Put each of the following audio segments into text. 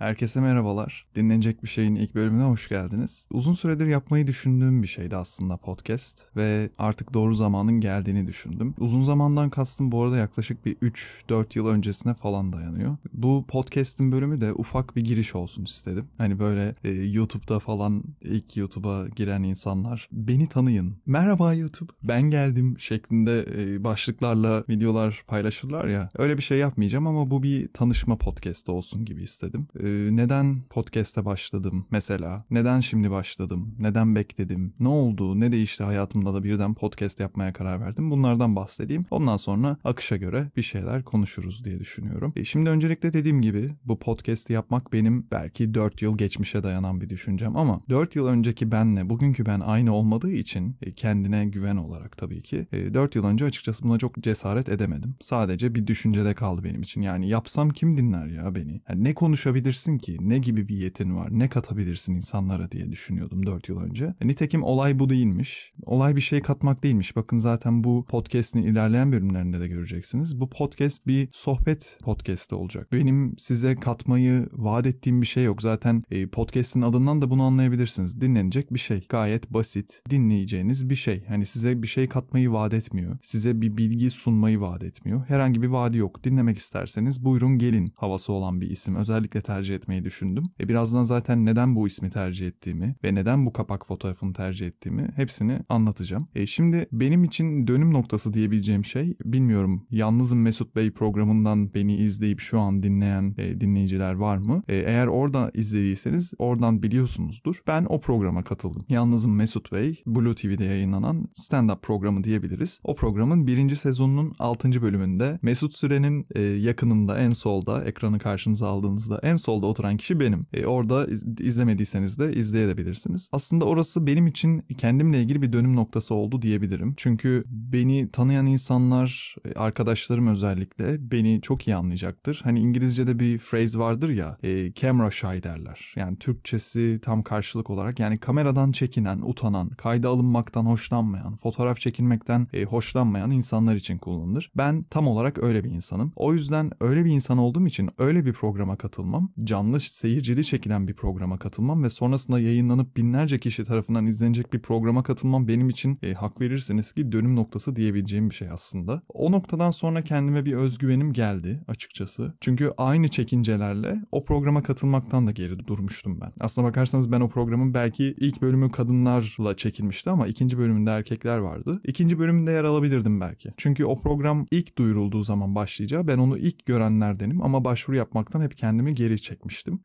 Herkese merhabalar. Dinlenecek bir şeyin ilk bölümüne hoş geldiniz. Uzun süredir yapmayı düşündüğüm bir şeydi aslında podcast ve artık doğru zamanın geldiğini düşündüm. Uzun zamandan kastım bu arada yaklaşık bir 3-4 yıl öncesine falan dayanıyor. Bu podcast'in bölümü de ufak bir giriş olsun istedim. Hani böyle e, YouTube'da falan ilk YouTube'a giren insanlar beni tanıyın. Merhaba YouTube ben geldim şeklinde e, başlıklarla videolar paylaşırlar ya. Öyle bir şey yapmayacağım ama bu bir tanışma podcast olsun gibi istedim. E, neden podcast'e başladım mesela? Neden şimdi başladım? Neden bekledim? Ne oldu? Ne değişti hayatımda da birden podcast yapmaya karar verdim? Bunlardan bahsedeyim. Ondan sonra akışa göre bir şeyler konuşuruz diye düşünüyorum. E, şimdi öncelikle dediğim gibi bu podcast'i yapmak benim belki 4 yıl geçmişe dayanan bir düşüncem ama 4 yıl önceki benle bugünkü ben aynı olmadığı için e, kendine güven olarak tabii ki e, 4 yıl önce açıkçası buna çok cesaret edemedim. Sadece bir düşüncede kaldı benim için. Yani yapsam kim dinler ya beni? Yani ne konuşabilirsin katabilirsin ki? Ne gibi bir yetin var? Ne katabilirsin insanlara diye düşünüyordum 4 yıl önce. E, nitekim olay bu değilmiş. Olay bir şey katmak değilmiş. Bakın zaten bu podcast'in ilerleyen bölümlerinde de göreceksiniz. Bu podcast bir sohbet podcast'i olacak. Benim size katmayı vaat ettiğim bir şey yok. Zaten e, podcast'in adından da bunu anlayabilirsiniz. Dinlenecek bir şey. Gayet basit. Dinleyeceğiniz bir şey. Hani size bir şey katmayı vaat etmiyor. Size bir bilgi sunmayı vaat etmiyor. Herhangi bir vaadi yok. Dinlemek isterseniz buyurun gelin havası olan bir isim. Özellikle tercih tercih etmeyi düşündüm. E birazdan zaten neden bu ismi tercih ettiğimi ve neden bu kapak fotoğrafını tercih ettiğimi hepsini anlatacağım. E şimdi benim için dönüm noktası diyebileceğim şey bilmiyorum Yalnızım Mesut Bey programından beni izleyip şu an dinleyen e, dinleyiciler var mı? E, eğer orada izlediyseniz oradan biliyorsunuzdur. Ben o programa katıldım. Yalnızım Mesut Bey Blue TV'de yayınlanan stand-up programı diyebiliriz. O programın birinci sezonunun altıncı bölümünde Mesut Süren'in e, yakınında en solda ekranı karşınıza aldığınızda en solda oturan kişi benim. E, orada iz, izlemediyseniz de izleyebilirsiniz. Aslında orası benim için kendimle ilgili bir dönüm noktası oldu diyebilirim. Çünkü beni tanıyan insanlar, e, arkadaşlarım özellikle beni çok iyi anlayacaktır. Hani İngilizce'de bir phrase vardır ya, e, camera shy derler. Yani Türkçesi tam karşılık olarak yani kameradan çekinen, utanan, kayda alınmaktan hoşlanmayan, fotoğraf çekilmekten e, hoşlanmayan insanlar için kullanılır. Ben tam olarak öyle bir insanım. O yüzden öyle bir insan olduğum için öyle bir programa katılmam canlı seyircili çekilen bir programa katılmam ve sonrasında yayınlanıp binlerce kişi tarafından izlenecek bir programa katılmam benim için e, hak verirsiniz ki dönüm noktası diyebileceğim bir şey aslında. O noktadan sonra kendime bir özgüvenim geldi açıkçası. Çünkü aynı çekincelerle o programa katılmaktan da geri durmuştum ben. Aslına bakarsanız ben o programın belki ilk bölümü kadınlarla çekilmişti ama ikinci bölümünde erkekler vardı. İkinci bölümünde yer alabilirdim belki. Çünkü o program ilk duyurulduğu zaman başlayacağı ben onu ilk görenlerdenim ama başvuru yapmaktan hep kendimi geri çekmiştim.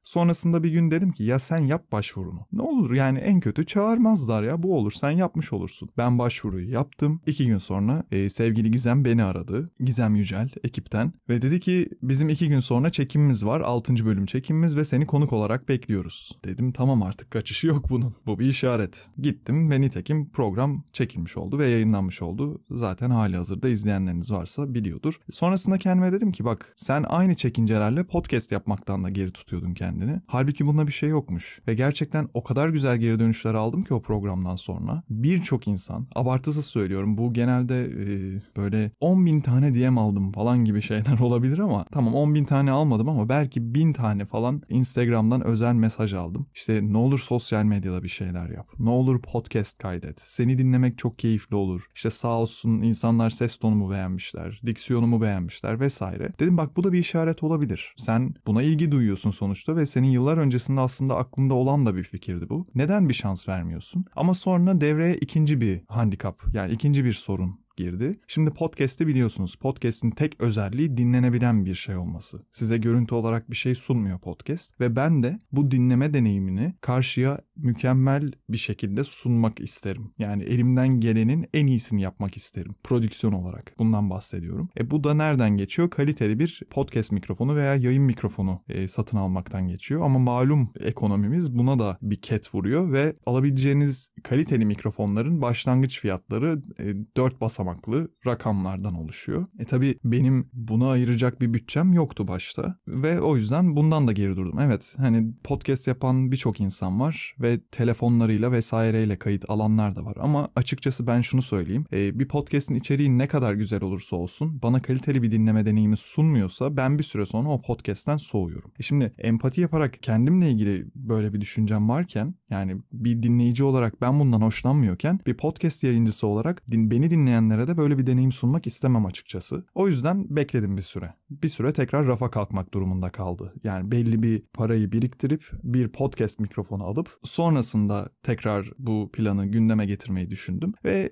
Sonrasında bir gün dedim ki ya sen yap başvurunu. Ne olur yani en kötü çağırmazlar ya bu olur sen yapmış olursun. Ben başvuruyu yaptım. İki gün sonra e, sevgili Gizem beni aradı. Gizem Yücel ekipten ve dedi ki bizim iki gün sonra çekimimiz var. Altıncı bölüm çekimimiz ve seni konuk olarak bekliyoruz. Dedim tamam artık kaçışı yok bunun. Bu bir işaret. Gittim ve nitekim program çekilmiş oldu ve yayınlanmış oldu. Zaten hali hazırda izleyenleriniz varsa biliyordur. Sonrasında kendime dedim ki bak sen aynı çekincelerle podcast yapmaktan da geri tutuyordun kendini. Halbuki bunda bir şey yokmuş. Ve gerçekten o kadar güzel geri dönüşler aldım ki o programdan sonra. Birçok insan, abartısız söylüyorum bu genelde e, böyle 10 bin tane DM aldım falan gibi şeyler olabilir ama tamam 10 bin tane almadım ama belki bin tane falan Instagram'dan özel mesaj aldım. İşte ne olur sosyal medyada bir şeyler yap. Ne olur podcast kaydet. Seni dinlemek çok keyifli olur. İşte sağ olsun insanlar ses tonumu beğenmişler, diksiyonumu beğenmişler vesaire. Dedim bak bu da bir işaret olabilir. Sen buna ilgi duyuyorsun sonuçta ve senin yıllar öncesinde aslında aklında olan da bir fikirdi bu. Neden bir şans vermiyorsun? Ama sonra devreye ikinci bir handikap yani ikinci bir sorun girdi. Şimdi podcast'i biliyorsunuz. Podcast'in tek özelliği dinlenebilen bir şey olması. Size görüntü olarak bir şey sunmuyor podcast ve ben de bu dinleme deneyimini karşıya mükemmel bir şekilde sunmak isterim. Yani elimden gelenin en iyisini yapmak isterim. Prodüksiyon olarak. Bundan bahsediyorum. E bu da nereden geçiyor? Kaliteli bir podcast mikrofonu veya yayın mikrofonu e, satın almaktan geçiyor. Ama malum ekonomimiz buna da bir ket vuruyor ve alabileceğiniz kaliteli mikrofonların başlangıç fiyatları e, 4 basamak basamaklı rakamlardan oluşuyor. E tabi benim buna ayıracak bir bütçem yoktu başta ve o yüzden bundan da geri durdum. Evet hani podcast yapan birçok insan var ve telefonlarıyla vesaireyle kayıt alanlar da var ama açıkçası ben şunu söyleyeyim. E, bir podcast'in içeriği ne kadar güzel olursa olsun bana kaliteli bir dinleme deneyimi sunmuyorsa ben bir süre sonra o podcast'ten soğuyorum. E şimdi empati yaparak kendimle ilgili böyle bir düşüncem varken yani bir dinleyici olarak ben bundan hoşlanmıyorken bir podcast yayıncısı olarak din, beni dinleyenlere de böyle bir deneyim sunmak istemem açıkçası. O yüzden bekledim bir süre. Bir süre tekrar rafa kalkmak durumunda kaldı. Yani belli bir parayı biriktirip bir podcast mikrofonu alıp sonrasında tekrar bu planı gündeme getirmeyi düşündüm ve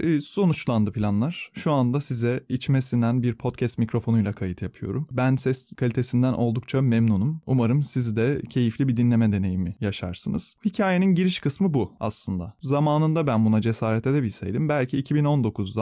e, sonuçlandı planlar. Şu anda size içime sinen bir podcast mikrofonuyla kayıt yapıyorum. Ben ses kalitesinden oldukça memnunum. Umarım siz de keyifli bir dinleme deneyimi yaşarsınız. Hikayenin giriş kısmı bu aslında. Zamanında ben buna cesaret edebilseydim belki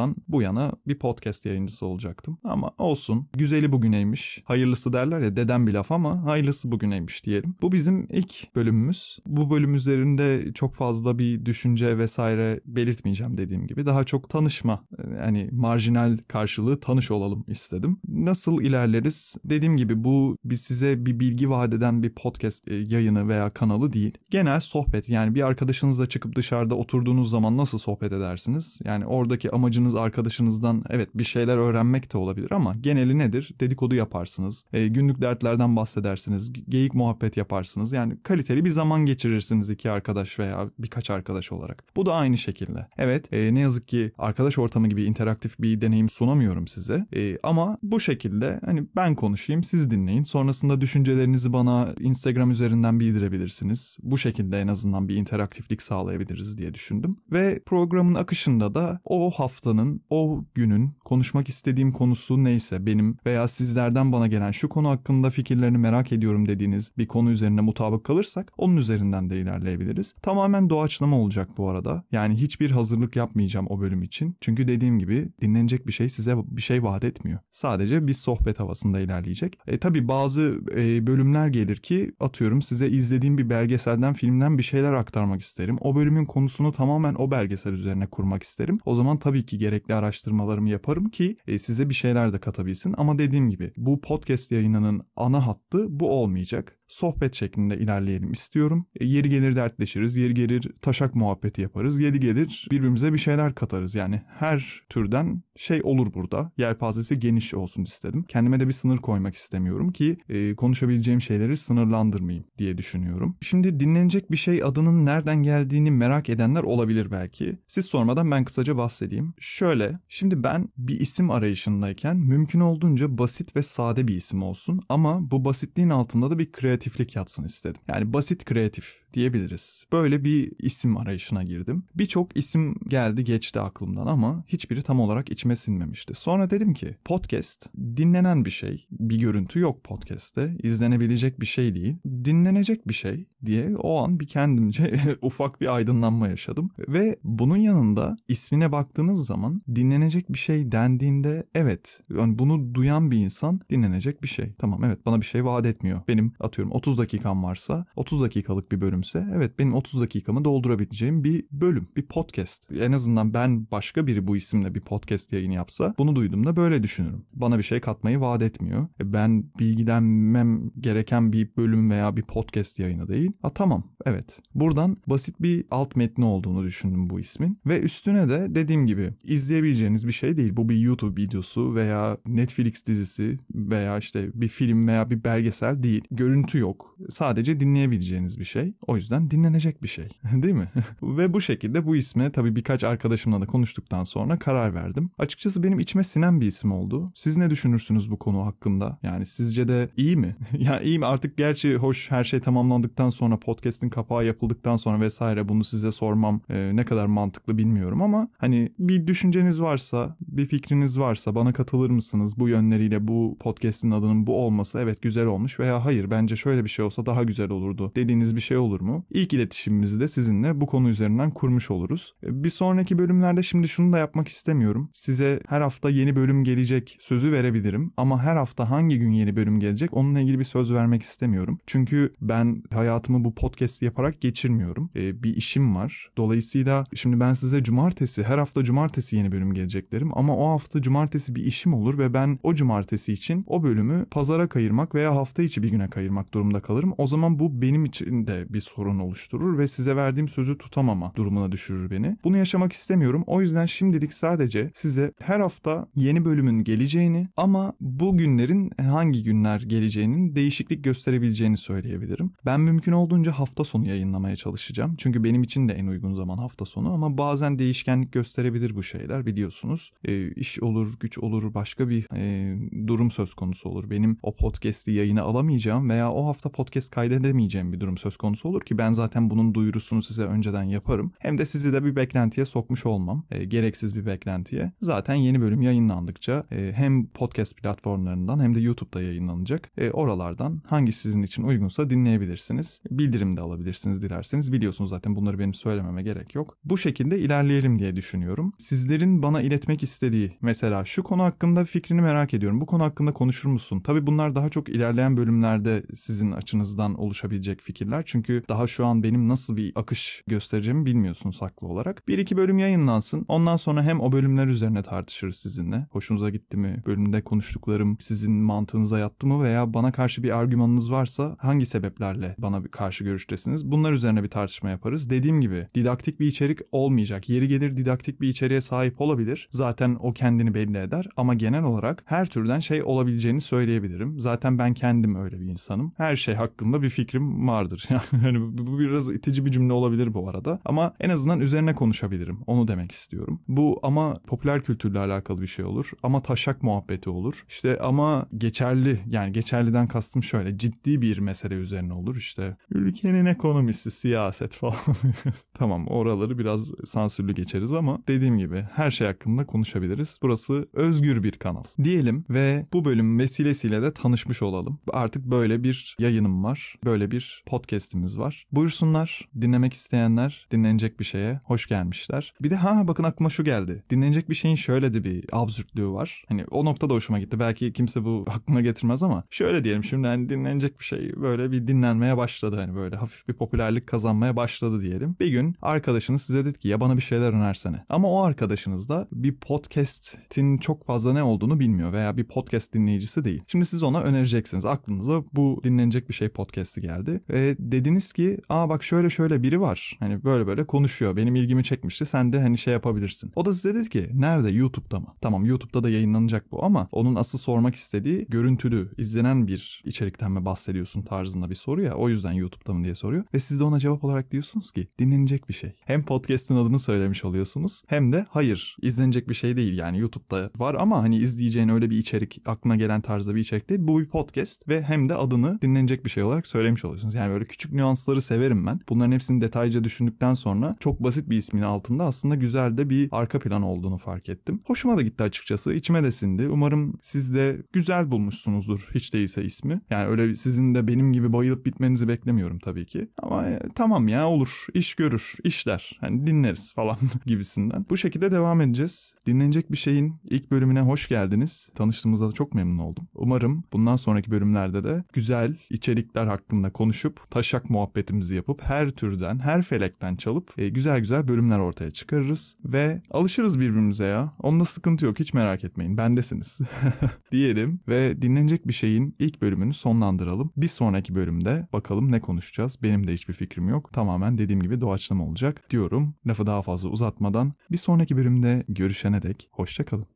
2019'dan bu yana bir podcast yayıncısı olacaktım. Ama olsun. Güzeli bugüneymiş. Hayırlısı derler ya dedem bir laf ama hayırlısı bugüneymiş diyelim. Bu bizim ilk bölümümüz. Bu bölüm üzerinde çok fazla bir düşünce vesaire belirtmeyeceğim dediğim gibi. Daha çok tanışma yani marjinal karşılığı tanış olalım istedim. Nasıl ilerleriz? Dediğim gibi bu bir size bir bilgi vaat eden bir podcast e, yayını veya kanalı değil. Genel sohbet yani bir arkadaşınızla çıkıp dışarıda oturduğunuz zaman nasıl sohbet edersiniz? Yani oradaki amacınız arkadaşınızdan evet bir şeyler öğrenmek de olabilir ama geneli nedir? Dedikodu yaparsınız. E, günlük dertlerden bahsedersiniz. Geyik muhabbet yaparsınız. Yani kaliteli bir zaman geçirirsiniz iki arkadaş veya birkaç arkadaş olarak. Bu da aynı şekilde. Evet e, ne yazık ki arkadaş ortamı gibi interaktif bir deneyim sunamıyorum size. E, ama bu şekilde hani ben konuşayım siz dinleyin. Sonrasında düşüncelerinizi bana Instagram üzerinden bildirebilirsiniz. Bu şekilde en azından bir interaktiflik sağlayabiliriz diye düşündüm. Ve programın akışında da o haftanın, o günün konuşmak istediğim konusu neyse benim veya sizlerden bana gelen şu konu hakkında fikirlerini merak ediyorum dediğiniz bir konu üzerine mutabık kalırsak onun üzerinden de ilerleyebiliriz. Tamamen doğaçlama olacak bu arada. Yani hiçbir hazırlık yapmayacağım o bölüm için. Çünkü dediğim gibi dinlenecek bir şey size bir şey vaat etmiyor. Sadece bir sohbet havasında ilerleyecek. E tabi bazı e, bölümler gelir ki atıyorum size izlediğim bir belgeselden filmden bir şeyler aktarmak isterim. O bölümün konusunu tamamen o belgesel üzerine kurmak isterim. O zaman tabii ki gerekli araştırmalarımı yaparım ki e, size bir şeyler de katabilsin. Ama dediğim gibi bu podcast yayınının ana hattı bu olmayacak sohbet şeklinde ilerleyelim istiyorum. E, yeri gelir dertleşiriz, yeri gelir taşak muhabbeti yaparız, yeri gelir birbirimize bir şeyler katarız. Yani her türden şey olur burada. Yelpazesi geniş olsun istedim. Kendime de bir sınır koymak istemiyorum ki e, konuşabileceğim şeyleri sınırlandırmayayım diye düşünüyorum. Şimdi dinlenecek bir şey adının nereden geldiğini merak edenler olabilir belki. Siz sormadan ben kısaca bahsedeyim. Şöyle, şimdi ben bir isim arayışındayken mümkün olduğunca basit ve sade bir isim olsun ama bu basitliğin altında da bir kreatiflik yatsın istedim. Yani basit kreatif diyebiliriz. Böyle bir isim arayışına girdim. Birçok isim geldi geçti aklımdan ama hiçbiri tam olarak içime sinmemişti. Sonra dedim ki podcast dinlenen bir şey. Bir görüntü yok podcast'te. İzlenebilecek bir şey değil. Dinlenecek bir şey diye o an bir kendimce ufak bir aydınlanma yaşadım. Ve bunun yanında ismine baktığınız zaman dinlenecek bir şey dendiğinde evet yani bunu duyan bir insan dinlenecek bir şey. Tamam evet bana bir şey vaat etmiyor. Benim atıyorum 30 dakikam varsa 30 dakikalık bir bölümse evet benim 30 dakikamı doldurabileceğim bir bölüm, bir podcast. En azından ben başka biri bu isimle bir podcast yayını yapsa bunu duyduğumda böyle düşünürüm. Bana bir şey katmayı vaat etmiyor. E, ben bilgilenmem gereken bir bölüm veya bir podcast yayını değil. Ha tamam evet. Buradan basit bir alt metni olduğunu düşündüm bu ismin. Ve üstüne de dediğim gibi izleyebileceğiniz bir şey değil. Bu bir YouTube videosu veya Netflix dizisi veya işte bir film veya bir belgesel değil. Görüntü yok. Sadece dinleyebileceğiniz bir şey. O yüzden dinlenecek bir şey. değil mi? Ve bu şekilde bu isme tabii birkaç arkadaşımla da konuştuktan sonra karar verdim. Açıkçası benim içime sinen bir isim oldu. Siz ne düşünürsünüz bu konu hakkında? Yani sizce de iyi mi? ya iyi mi? Artık gerçi hoş her şey tamamlandıktan sonra podcast'in kapağı yapıldıktan sonra vesaire bunu size sormam e, ne kadar mantıklı bilmiyorum ama hani bir düşünceniz varsa, bir fikriniz varsa bana katılır mısınız? Bu yönleriyle bu podcast'in adının bu olması evet güzel olmuş veya hayır bence şöyle bir şey olsa daha güzel olurdu dediğiniz bir şey olur mu? İlk iletişimimizi de sizinle bu konu üzerinden kurmuş oluruz. E, bir sonraki bölümlerde şimdi şunu da yapmak istemiyorum. Size her hafta yeni bölüm gelecek sözü verebilirim ama her hafta hangi gün yeni bölüm gelecek onunla ilgili bir söz vermek istemiyorum. Çünkü ben hayatımı bu podcast yaparak geçirmiyorum. E, bir işim var. Dolayısıyla şimdi ben size cumartesi, her hafta cumartesi yeni bölüm gelecek derim. Ama o hafta cumartesi bir işim olur ve ben o cumartesi için o bölümü pazara kayırmak veya hafta içi bir güne kayırmak durumunda kalırım. O zaman bu benim için de bir sorun oluşturur ve size verdiğim sözü tutamama durumuna düşürür beni. Bunu yaşamak istemiyorum. O yüzden şimdilik sadece size her hafta yeni bölümün geleceğini ama bu günlerin hangi günler geleceğinin değişiklik gösterebileceğini söyleyebilirim. Ben mümkün olduğunca hafta sonu yayınlamaya çalışacağım. Çünkü benim için de en uygun zaman hafta sonu ama bazen değişkenlik gösterebilir bu şeyler biliyorsunuz. E, iş olur, güç olur, başka bir e, durum söz konusu olur. Benim o podcast'i yayına alamayacağım veya o hafta podcast kaydedemeyeceğim bir durum söz konusu olur ki ben zaten bunun duyurusunu size önceden yaparım. Hem de sizi de bir beklentiye sokmuş olmam. E, gereksiz bir beklentiye. Zaten yeni bölüm yayınlandıkça e, hem podcast platformlarından hem de YouTube'da yayınlanacak. E, oralardan hangi sizin için uygunsa dinleyebilirsiniz. Bildirim de alabilirsiniz dilerseniz. Biliyorsunuz zaten bunları benim söylememe gerek yok. Bu şekilde ilerleyelim diye düşünüyorum. Sizlerin bana iletmek istediği mesela şu konu hakkında fikrini merak ediyorum. Bu konu hakkında konuşur musun? Tabii bunlar daha çok ilerleyen bölümlerde sizin açınızdan oluşabilecek fikirler. Çünkü daha şu an benim nasıl bir akış göstereceğimi bilmiyorsunuz haklı olarak. Bir iki bölüm yayınlansın. Ondan sonra hem o bölümler üzerine tartışırız sizinle. Hoşunuza gitti mi? Bölümde konuştuklarım sizin mantığınıza yattı mı? Veya bana karşı bir argümanınız varsa hangi sebeplerle bana karşı görüştesiniz? Bunlar üzerine bir tartışma yaparız. Dediğim gibi didaktik bir içerik olmayacak. Yeri gelir didaktik bir içeriğe sahip olabilir. Zaten o kendini belli eder ama genel olarak her türden şey olabileceğini söyleyebilirim. Zaten ben kendim öyle bir insanım. Her şey hakkında bir fikrim vardır. Yani bu biraz itici bir cümle olabilir bu arada ama en azından üzerine konuşabilirim. Onu demek istiyorum. Bu ama popüler kültürle alakalı bir şey olur. Ama taşak muhabbeti olur. İşte ama geçerli yani geçerliden kastım şöyle ciddi bir mesele üzerine olur. İşte ülkenin ekonomisi, siyaset falan. tamam oraları biraz sansürlü geçeriz ama dediğim gibi her şey hakkında konuşabiliriz. Burası özgür bir kanal. Diyelim ve bu bölüm vesilesiyle de tanışmış olalım. Artık böyle bir yayınım var. Böyle bir podcast'imiz var. Buyursunlar dinlemek isteyenler dinlenecek bir şeye hoş gelmişler. Bir de ha bakın aklıma şu geldi. Dinlenecek bir şeyin şöyle de bir absürtlüğü var. Hani o noktada hoşuma gitti. Belki kimse bu aklına getirmez ama şöyle diyelim şimdi hani dinlenecek bir şey böyle bir dinlenmeye başladı. Hani böyle hafif bir popülerlik kazanmaya başladı diyelim. Bir gün arkadaşınız size dedi ki ya bana bir şeyler önersene. Ama o arkadaşınız da bir podcast'in çok fazla ne olduğunu bilmiyor veya bir podcast dinleyicisi değil. Şimdi siz ona önereceksiniz. Aklınıza bu dinlenecek bir şey podcast'i geldi. Ve dediniz ki aa bak şöyle şöyle biri var. Hani böyle böyle konuşuyor. Benim ilgimi çekmişti. Sen de hani şey yapabilirsin. O da size dedi ki nerede? YouTube'da mı? Tamam YouTube'da da yayınlanacak bu ama onun asıl sormak istediği görüntülü, izlenen bir içerikten mi bahsediyorsun tarzında bir soru ya. O yüzden YouTube'da mı diye soruyor. Ve siz de ona cevap olarak diyorsunuz ki dinlenecek bir şey. Hem podcast'in adını söylemiş oluyorsunuz hem de hayır izlenecek bir şey değil yani YouTube'da var ama hani izleyeceğin öyle bir içerik aklına gelen tarzda bir içerik değil. Bu bir podcast ve hem de adını dinlenecek bir şey olarak söylemiş oluyorsunuz. Yani böyle küçük nüansları severim ben. Bunların hepsini detaylıca düşündükten sonra çok basit bir ismin altında aslında güzel de bir arka plan olduğunu fark ettim. Hoşuma da gitti açıkçası. İçime de sindi. Umarım siz de güzel bulmuşsunuzdur hiç değilse ismi. Yani öyle sizin de benim gibi bayılıp bitmenizi beklemiyorum tabii ki. Ama e, tamam ya olur. iş görür, işler. Hani dinleriz falan gibisinden. Bu şekilde devam edeceğiz. Dinlenecek bir şeyin ilk bölümüne hoş geldiniz. Tanıştığımızda da çok memnun oldum. Umarım bundan sonraki bölümlerde de güzel içerikler hakkında konuşup taşak muhabbetimizi yapıp her türden, her felekten çalıp e, güzel güzel bölümler ortaya çıkarırız ve alışırız birbirimize ya. Onda sıkıntı yok hiç merak etmeyin. Bendesiniz. Diyelim ve dinlenecek bir şeyin ilk bölümünü sonlandıralım. Bir sonraki bölümde bakalım konuşacağız. Benim de hiçbir fikrim yok. Tamamen dediğim gibi doğaçlama olacak diyorum. Lafı daha fazla uzatmadan bir sonraki bölümde görüşene dek hoşçakalın.